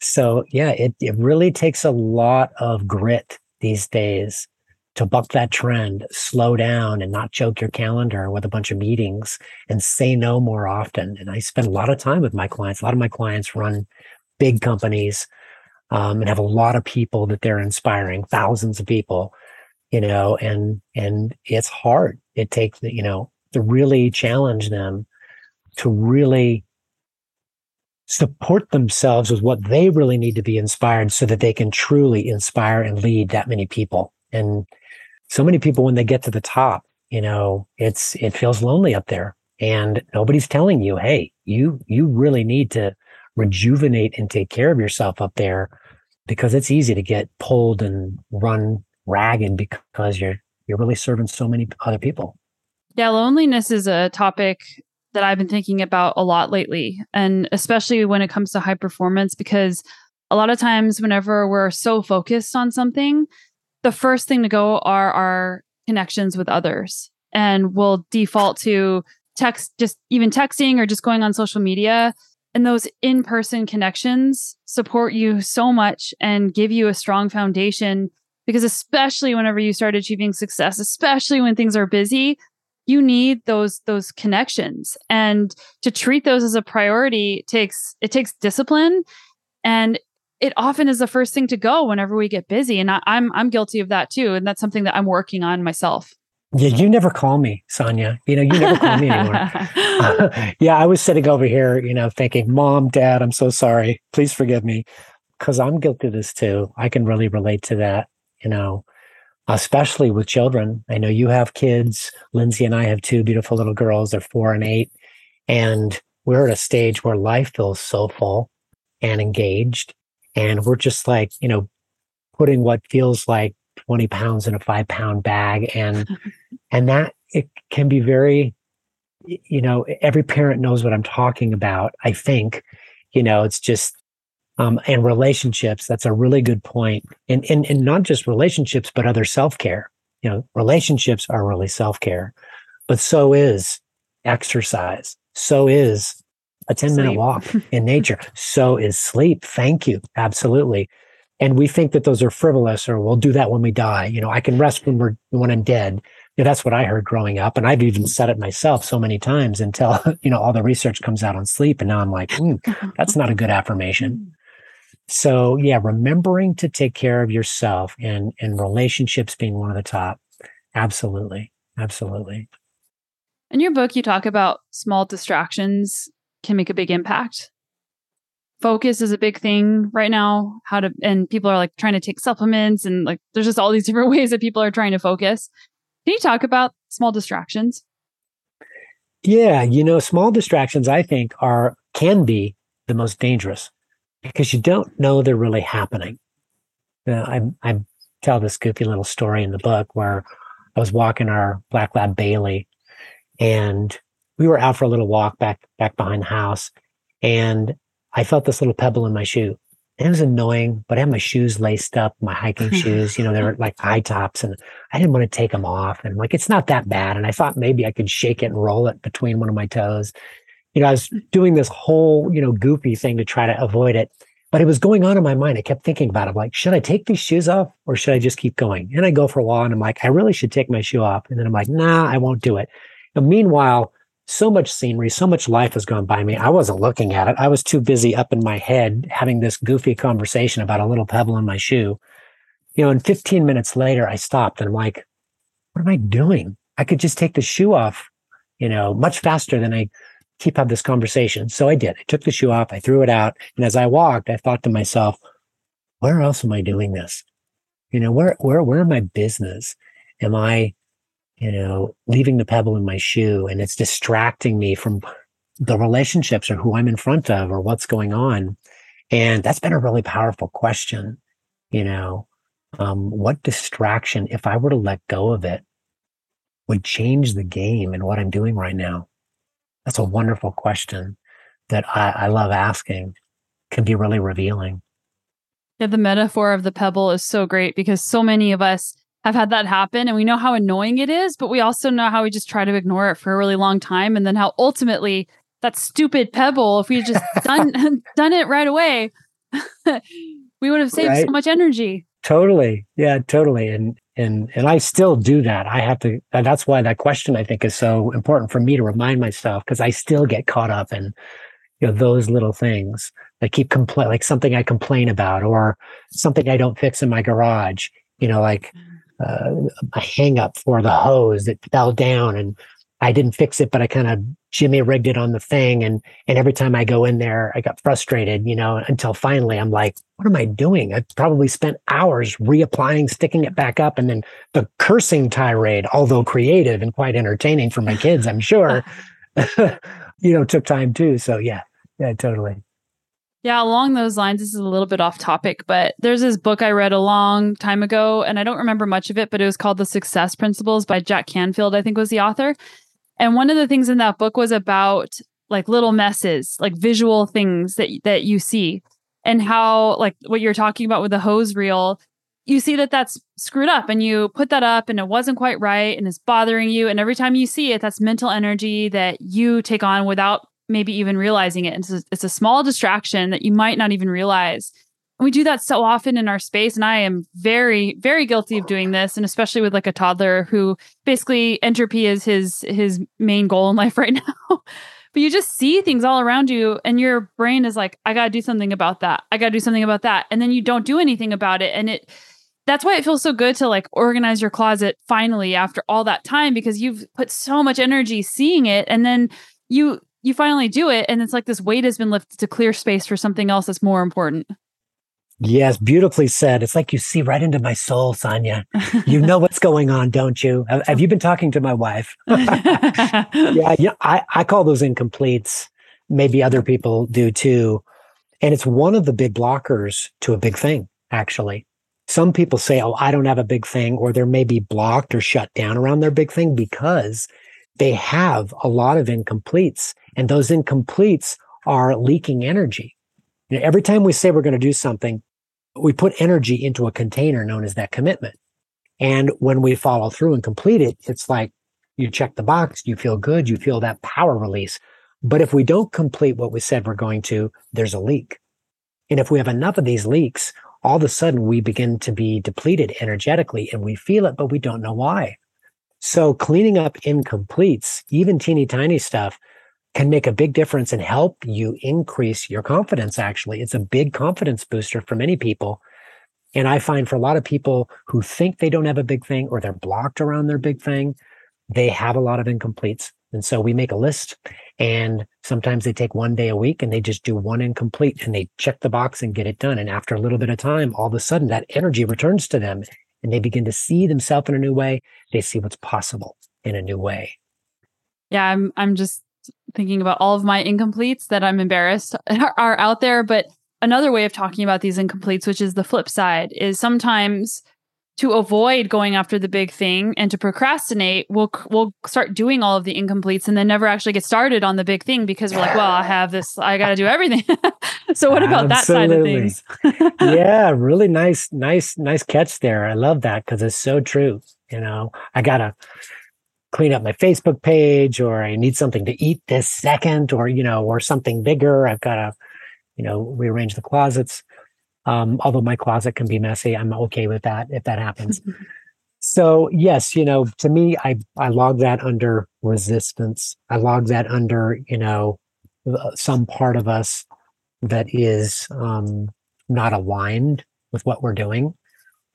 So yeah it, it really takes a lot of grit these days to buck that trend slow down and not choke your calendar with a bunch of meetings and say no more often. And i spend a lot of time with my clients. A lot of my clients run big companies um, and have a lot of people that they're inspiring thousands of people you know and and it's hard. It takes you know to really challenge them to really support themselves with what they really need to be inspired so that they can truly inspire and lead that many people. And so many people, when they get to the top, you know, it's, it feels lonely up there and nobody's telling you, hey, you you really need to rejuvenate and take care of yourself up there because it's easy to get pulled and run ragged because you're you're really serving so many other people. Yeah, loneliness is a topic that I've been thinking about a lot lately, and especially when it comes to high performance, because a lot of times, whenever we're so focused on something, the first thing to go are our connections with others. And we'll default to text, just even texting or just going on social media. And those in person connections support you so much and give you a strong foundation because, especially whenever you start achieving success, especially when things are busy, you need those those connections and to treat those as a priority takes it takes discipline and it often is the first thing to go whenever we get busy and I, i'm i'm guilty of that too and that's something that i'm working on myself yeah, you never call me, Sonya. You know, you never call me anymore. yeah, I was sitting over here, you know, thinking, Mom, Dad, I'm so sorry. Please forgive me. Because I'm guilty of this too. I can really relate to that, you know, especially with children. I know you have kids. Lindsay and I have two beautiful little girls. They're four and eight. And we're at a stage where life feels so full and engaged. And we're just like, you know, putting what feels like 20 pounds in a five pound bag. And, and that it can be very, you know, every parent knows what I'm talking about. I think, you know, it's just, um, and relationships. That's a really good point. And, and, and not just relationships, but other self care. You know, relationships are really self care, but so is exercise. So is a 10 minute walk in nature. So is sleep. Thank you. Absolutely and we think that those are frivolous or we'll do that when we die you know i can rest when we're when i'm dead you know, that's what i heard growing up and i've even said it myself so many times until you know all the research comes out on sleep and now i'm like mm, that's not a good affirmation so yeah remembering to take care of yourself and and relationships being one of the top. Absolutely. Absolutely. In your book you talk about small distractions can make a big impact. Focus is a big thing right now how to and people are like trying to take supplements and like there's just all these different ways that people are trying to focus. Can you talk about small distractions? Yeah you know small distractions i think are can be the most dangerous because you don't know they're really happening uh, I, I tell this goofy little story in the book where i was walking our black lab bailey and we were out for a little walk back back behind the house and I felt this little pebble in my shoe. And it was annoying, but I had my shoes laced up, my hiking shoes, you know, they were like high tops and I didn't want to take them off. And like, it's not that bad. And I thought maybe I could shake it and roll it between one of my toes. You know, I was doing this whole, you know, goofy thing to try to avoid it, but it was going on in my mind. I kept thinking about it. I'm like, should I take these shoes off or should I just keep going? And I go for a while and I'm like, I really should take my shoe off. And then I'm like, nah, I won't do it. And meanwhile, so much scenery, so much life has gone by me. I wasn't looking at it. I was too busy up in my head having this goofy conversation about a little pebble in my shoe. You know, and 15 minutes later, I stopped and I'm like, what am I doing? I could just take the shoe off, you know, much faster than I keep having this conversation. So I did. I took the shoe off, I threw it out. And as I walked, I thought to myself, where else am I doing this? You know, where, where, where am I business? Am I you know, leaving the pebble in my shoe and it's distracting me from the relationships or who I'm in front of or what's going on. And that's been a really powerful question. You know, um, what distraction, if I were to let go of it, would change the game and what I'm doing right now? That's a wonderful question that I, I love asking, can be really revealing. Yeah, the metaphor of the pebble is so great because so many of us have had that happen and we know how annoying it is, but we also know how we just try to ignore it for a really long time and then how ultimately that stupid pebble, if we just done done it right away, we would have saved right? so much energy. Totally. Yeah, totally. And and and I still do that. I have to that's why that question I think is so important for me to remind myself because I still get caught up in you know those little things that keep complain like something I complain about or something I don't fix in my garage. You know, like mm uh, a hang up for the hose that fell down and I didn't fix it, but I kind of Jimmy rigged it on the thing. And, and every time I go in there, I got frustrated, you know, until finally I'm like, what am I doing? I probably spent hours reapplying, sticking it back up. And then the cursing tirade, although creative and quite entertaining for my kids, I'm sure, you know, took time too. So yeah, yeah, totally. Yeah, along those lines, this is a little bit off topic, but there's this book I read a long time ago, and I don't remember much of it, but it was called The Success Principles by Jack Canfield, I think was the author. And one of the things in that book was about like little messes, like visual things that that you see, and how like what you're talking about with the hose reel, you see that that's screwed up, and you put that up, and it wasn't quite right, and it's bothering you, and every time you see it, that's mental energy that you take on without maybe even realizing it. It's a, it's a small distraction that you might not even realize. And we do that so often in our space. And I am very, very guilty of doing this. And especially with like a toddler who basically entropy is his his main goal in life right now. but you just see things all around you and your brain is like, I gotta do something about that. I gotta do something about that. And then you don't do anything about it. And it that's why it feels so good to like organize your closet finally after all that time because you've put so much energy seeing it and then you you finally do it and it's like this weight has been lifted to clear space for something else that's more important yes beautifully said. It's like you see right into my soul sonya you know what's going on don't you? Have, you been talking to my wife? Yeah yeah I, I call those incompletes. Maybe other people do too. And it's one of the big blockers to a big thing actually. Some people say oh i don't have a big thing or they're maybe blocked or shut down around their big thing because they have a lot of incompletes and those incompletes are leaking energy. You know, every time we say we're going to do something, we put energy into a container known as that commitment. And when we follow through and complete it, it's like you check the box, you feel good, you feel that power release. But if we don't complete what we said we're going to, there's a leak. And if we have enough of these leaks, all of a sudden we begin to be depleted energetically and we feel it, but we don't know why. So cleaning up incompletes, even teeny tiny stuff, can make a big difference and help you increase your confidence. Actually, it's a big confidence booster for many people. And I find for a lot of people who think they don't have a big thing or they're blocked around their big thing, they have a lot of incompletes. And so we make a list and sometimes they take one day a week and they just do one incomplete and they check the box and get it done. And after a little bit of time, all of a sudden that energy returns to them and they begin to see themselves in a new way. They see what's possible in a new way. Yeah, I'm I'm just thinking about all of my incompletes that I'm embarrassed are out there. But another way of talking about these incompletes, which is the flip side, is sometimes to avoid going after the big thing and to procrastinate, we'll we'll start doing all of the incompletes and then never actually get started on the big thing because we're like, well, I have this, I got to do everything. so what about Absolutely. that side of things? yeah, really nice, nice, nice catch there. I love that because it's so true. You know, I gotta clean up my Facebook page or I need something to eat this second or, you know, or something bigger. I've got to, you know, rearrange the closets. Um, although my closet can be messy, I'm okay with that if that happens. so yes, you know, to me, I, I log that under resistance. I log that under, you know, some part of us that is um, not aligned with what we're doing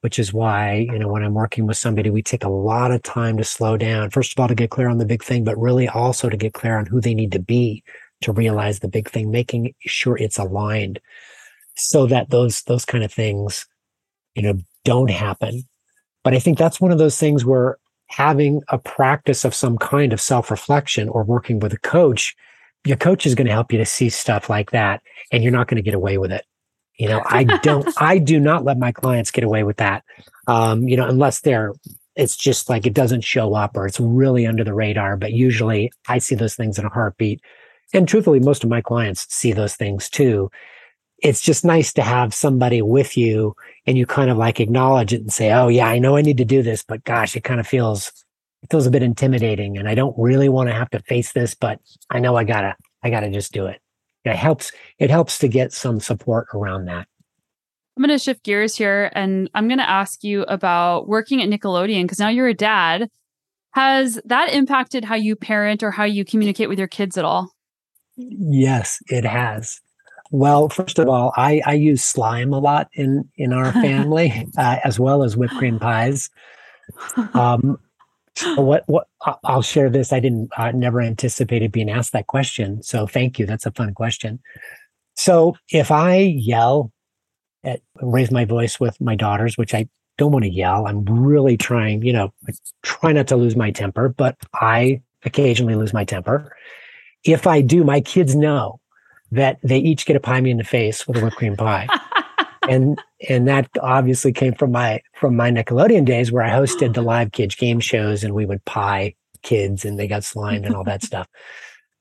which is why, you know, when I'm working with somebody, we take a lot of time to slow down. First of all, to get clear on the big thing, but really also to get clear on who they need to be to realize the big thing, making sure it's aligned so that those, those kind of things, you know, don't happen. But I think that's one of those things where having a practice of some kind of self reflection or working with a coach, your coach is going to help you to see stuff like that and you're not going to get away with it. You know, I don't, I do not let my clients get away with that. Um, you know, unless they're, it's just like it doesn't show up or it's really under the radar. But usually I see those things in a heartbeat. And truthfully, most of my clients see those things too. It's just nice to have somebody with you and you kind of like acknowledge it and say, Oh yeah, I know I need to do this, but gosh, it kind of feels, it feels a bit intimidating and I don't really want to have to face this, but I know I gotta, I gotta just do it it helps it helps to get some support around that. I'm going to shift gears here and i'm going to ask you about working at nickelodeon because now you're a dad. Has that impacted how you parent or how you communicate with your kids at all? Yes it has. Well first of all i i use slime a lot in in our family uh, as well as whipped cream pies. Um what what I'll share this. I didn't I never anticipated being asked that question. So thank you. That's a fun question. So if I yell at raise my voice with my daughters, which I don't want to yell, I'm really trying, you know, I try not to lose my temper, but I occasionally lose my temper. if I do, my kids know that they each get a pie me in the face with a whipped cream pie. and and that obviously came from my from my Nickelodeon days where I hosted the oh. live kids game shows and we would pie kids and they got slimed and all that stuff.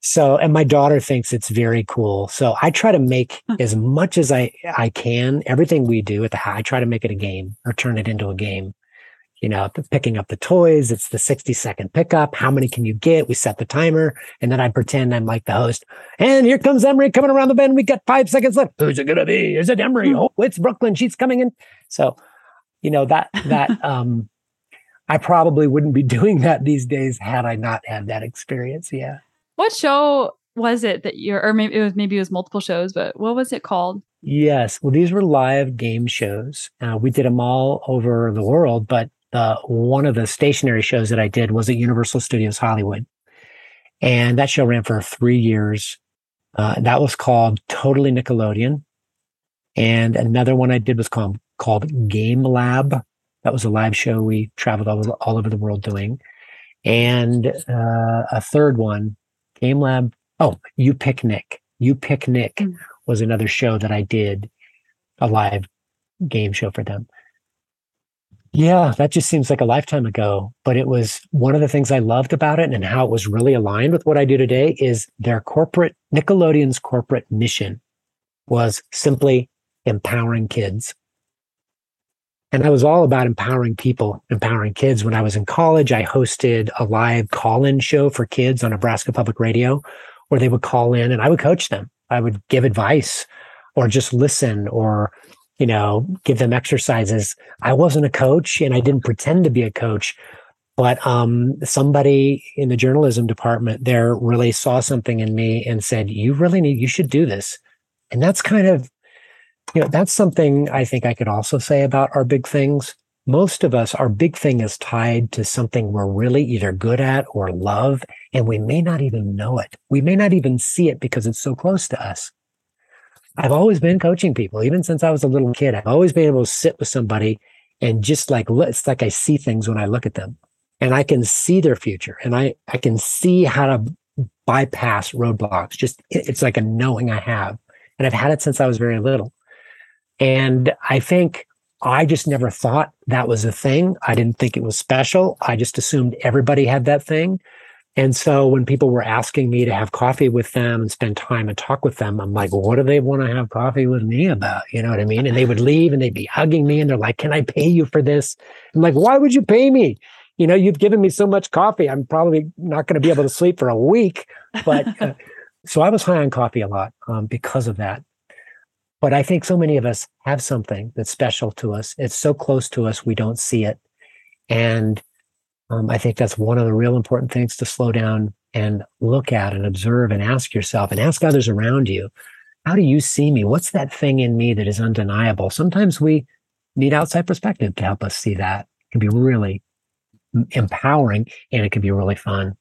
So and my daughter thinks it's very cool. So I try to make as much as I I can everything we do at the I try to make it a game or turn it into a game you know, picking up the toys. It's the 60 second pickup. How many can you get? We set the timer. And then I pretend I'm like the host. And here comes Emory coming around the bend. We got five seconds left. Who's it going to be? Is it Emory? Hmm. Oh, it's Brooklyn. She's coming in. So, you know, that, that, um, I probably wouldn't be doing that these days had I not had that experience. Yeah. What show was it that you're, or maybe it was, maybe it was multiple shows, but what was it called? Yes. Well, these were live game shows. Uh, we did them all over the world, but uh, one of the stationary shows that I did was at Universal Studios Hollywood. And that show ran for three years. Uh, that was called Totally Nickelodeon. And another one I did was called, called Game Lab. That was a live show we traveled all, all over the world doing. And uh, a third one, Game Lab. Oh, You Pick Nick. You Pick Nick mm. was another show that I did, a live game show for them. Yeah, that just seems like a lifetime ago. But it was one of the things I loved about it and how it was really aligned with what I do today is their corporate, Nickelodeon's corporate mission was simply empowering kids. And I was all about empowering people, empowering kids. When I was in college, I hosted a live call in show for kids on Nebraska Public Radio where they would call in and I would coach them. I would give advice or just listen or you know, give them exercises. I wasn't a coach and I didn't pretend to be a coach, but um, somebody in the journalism department there really saw something in me and said, "You really need, you should do this." And that's kind of, you know, that's something I think I could also say about our big things. Most of us, our big thing is tied to something we're really either good at or love, and we may not even know it. We may not even see it because it's so close to us. I've always been coaching people, even since I was a little kid. I've always been able to sit with somebody and just like, it's like I see things when I look at them and I can see their future and I, I can see how to bypass roadblocks. Just, it's like a knowing I have. And I've had it since I was very little. And I think I just never thought that was a thing. I didn't think it was special. I just assumed everybody had that thing. And so when people were asking me to have coffee with them and spend time and talk with them, I'm like, well, what do they want to have coffee with me about? You know what I mean? And they would leave and they'd be hugging me and they're like, can I pay you for this? I'm like, why would you pay me? You know, you've given me so much coffee. I'm probably not going to be able to sleep for a week. But uh, so I was high on coffee a lot um, because of that. But I think so many of us have something that's special to us. It's so close to us, we don't see it. And um, I think that's one of the real important things to slow down and look at and observe and ask yourself and ask others around you how do you see me? What's that thing in me that is undeniable? Sometimes we need outside perspective to help us see that. It can be really empowering and it can be really fun.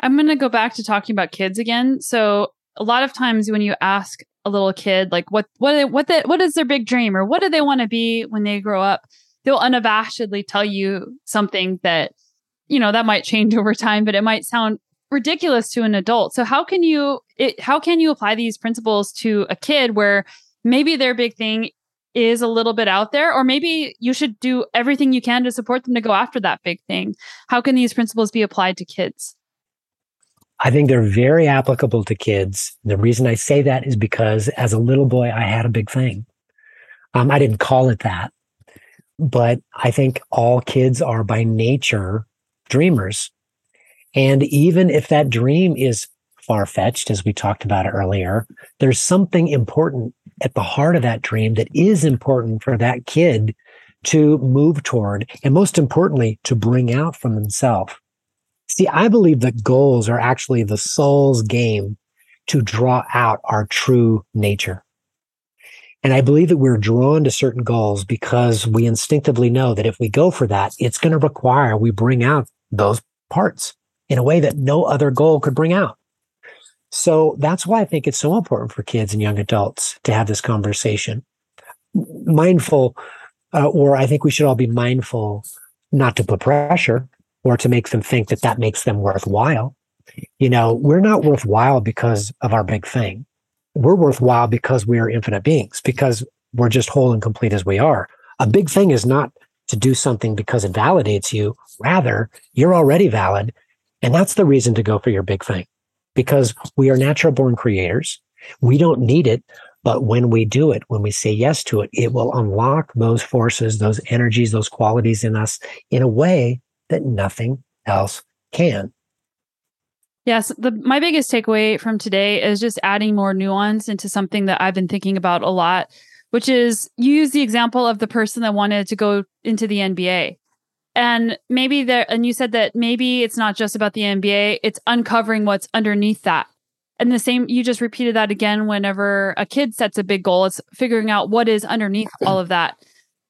I'm going to go back to talking about kids again. So, a lot of times when you ask a little kid like what what what the, what is their big dream or what do they want to be when they grow up? They'll unabashedly tell you something that, you know, that might change over time, but it might sound ridiculous to an adult. So how can you it, how can you apply these principles to a kid where maybe their big thing is a little bit out there or maybe you should do everything you can to support them to go after that big thing. How can these principles be applied to kids? I think they're very applicable to kids. The reason I say that is because as a little boy, I had a big thing. Um, I didn't call it that, but I think all kids are by nature dreamers. And even if that dream is far fetched, as we talked about earlier, there's something important at the heart of that dream that is important for that kid to move toward, and most importantly, to bring out from themselves. See, I believe that goals are actually the soul's game to draw out our true nature. And I believe that we're drawn to certain goals because we instinctively know that if we go for that, it's going to require we bring out those parts in a way that no other goal could bring out. So that's why I think it's so important for kids and young adults to have this conversation. Mindful, uh, or I think we should all be mindful not to put pressure or to make them think that that makes them worthwhile. You know, we're not worthwhile because of our big thing. We're worthwhile because we are infinite beings, because we're just whole and complete as we are. A big thing is not to do something because it validates you. Rather, you're already valid. And that's the reason to go for your big thing because we are natural born creators. We don't need it. But when we do it, when we say yes to it, it will unlock those forces, those energies, those qualities in us in a way that nothing else can. Yes, the my biggest takeaway from today is just adding more nuance into something that I've been thinking about a lot, which is you use the example of the person that wanted to go into the NBA. And maybe there and you said that maybe it's not just about the NBA, it's uncovering what's underneath that. And the same you just repeated that again whenever a kid sets a big goal, it's figuring out what is underneath all of that.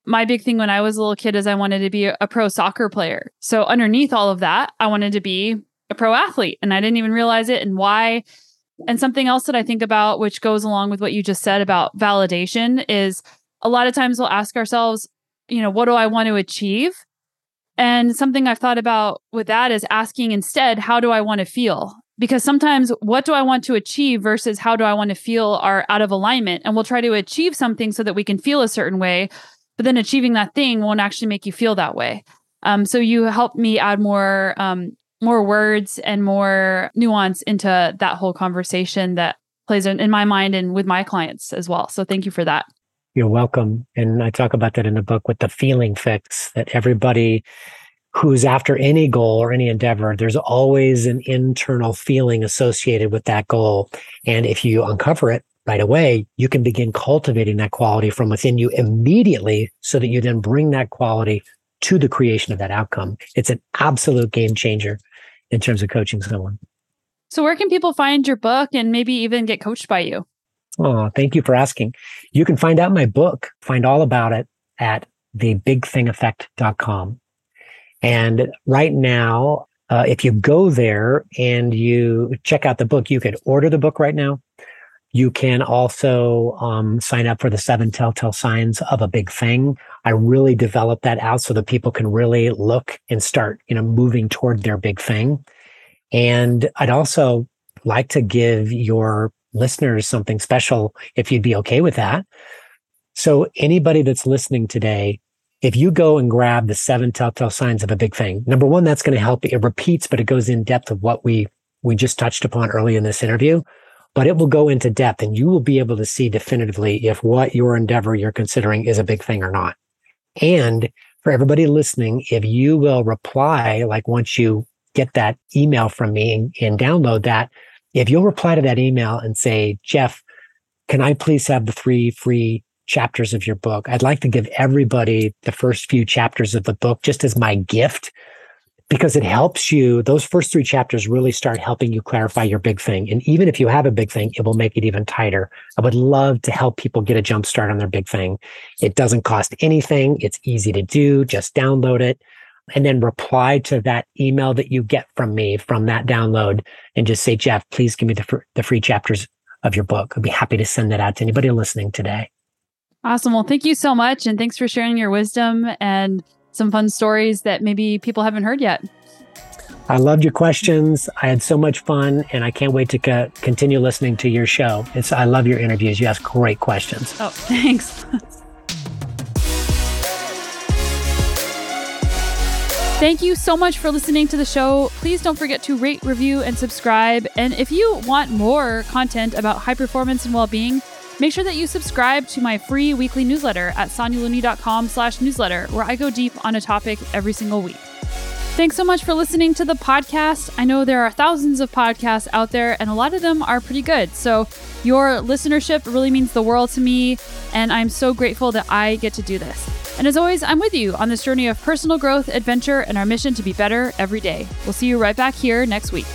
My big thing when I was a little kid is I wanted to be a, a pro soccer player. So underneath all of that, I wanted to be a pro athlete and I didn't even realize it and why. And something else that I think about, which goes along with what you just said about validation, is a lot of times we'll ask ourselves, you know, what do I want to achieve? And something I've thought about with that is asking instead, how do I want to feel? Because sometimes what do I want to achieve versus how do I want to feel are out of alignment. And we'll try to achieve something so that we can feel a certain way, but then achieving that thing won't actually make you feel that way. Um, so you helped me add more um, more words and more nuance into that whole conversation that plays in, in my mind and with my clients as well. So thank you for that. You're welcome. And I talk about that in the book with the feeling fix that everybody who's after any goal or any endeavor, there's always an internal feeling associated with that goal. And if you uncover it right away, you can begin cultivating that quality from within you immediately so that you then bring that quality to the creation of that outcome. It's an absolute game changer in terms of coaching someone. So, where can people find your book and maybe even get coached by you? Oh, thank you for asking. You can find out my book, find all about it at thebigthingeffect.com. And right now, uh, if you go there and you check out the book, you could order the book right now. You can also um, sign up for the seven telltale signs of a big thing. I really develop that out so that people can really look and start, you know, moving toward their big thing. And I'd also like to give your listeners something special if you'd be okay with that. So anybody that's listening today, if you go and grab the seven telltale signs of a big thing, number one, that's going to help. It repeats, but it goes in depth of what we we just touched upon early in this interview. But it will go into depth, and you will be able to see definitively if what your endeavor you're considering is a big thing or not. And for everybody listening, if you will reply, like once you get that email from me and, and download that, if you'll reply to that email and say, Jeff, can I please have the three free chapters of your book? I'd like to give everybody the first few chapters of the book just as my gift because it helps you. Those first three chapters really start helping you clarify your big thing. And even if you have a big thing, it will make it even tighter. I would love to help people get a jump start on their big thing. It doesn't cost anything. It's easy to do. Just download it and then reply to that email that you get from me from that download and just say, Jeff, please give me the, fr- the free chapters of your book. I'd be happy to send that out to anybody listening today. Awesome. Well, thank you so much. And thanks for sharing your wisdom and some fun stories that maybe people haven't heard yet. I loved your questions. I had so much fun, and I can't wait to co- continue listening to your show. It's I love your interviews. You ask great questions. Oh, thanks. Thank you so much for listening to the show. Please don't forget to rate, review, and subscribe. And if you want more content about high performance and well-being, Make sure that you subscribe to my free weekly newsletter at sonyalooney.com slash newsletter, where I go deep on a topic every single week. Thanks so much for listening to the podcast. I know there are thousands of podcasts out there, and a lot of them are pretty good. So, your listenership really means the world to me, and I'm so grateful that I get to do this. And as always, I'm with you on this journey of personal growth, adventure, and our mission to be better every day. We'll see you right back here next week.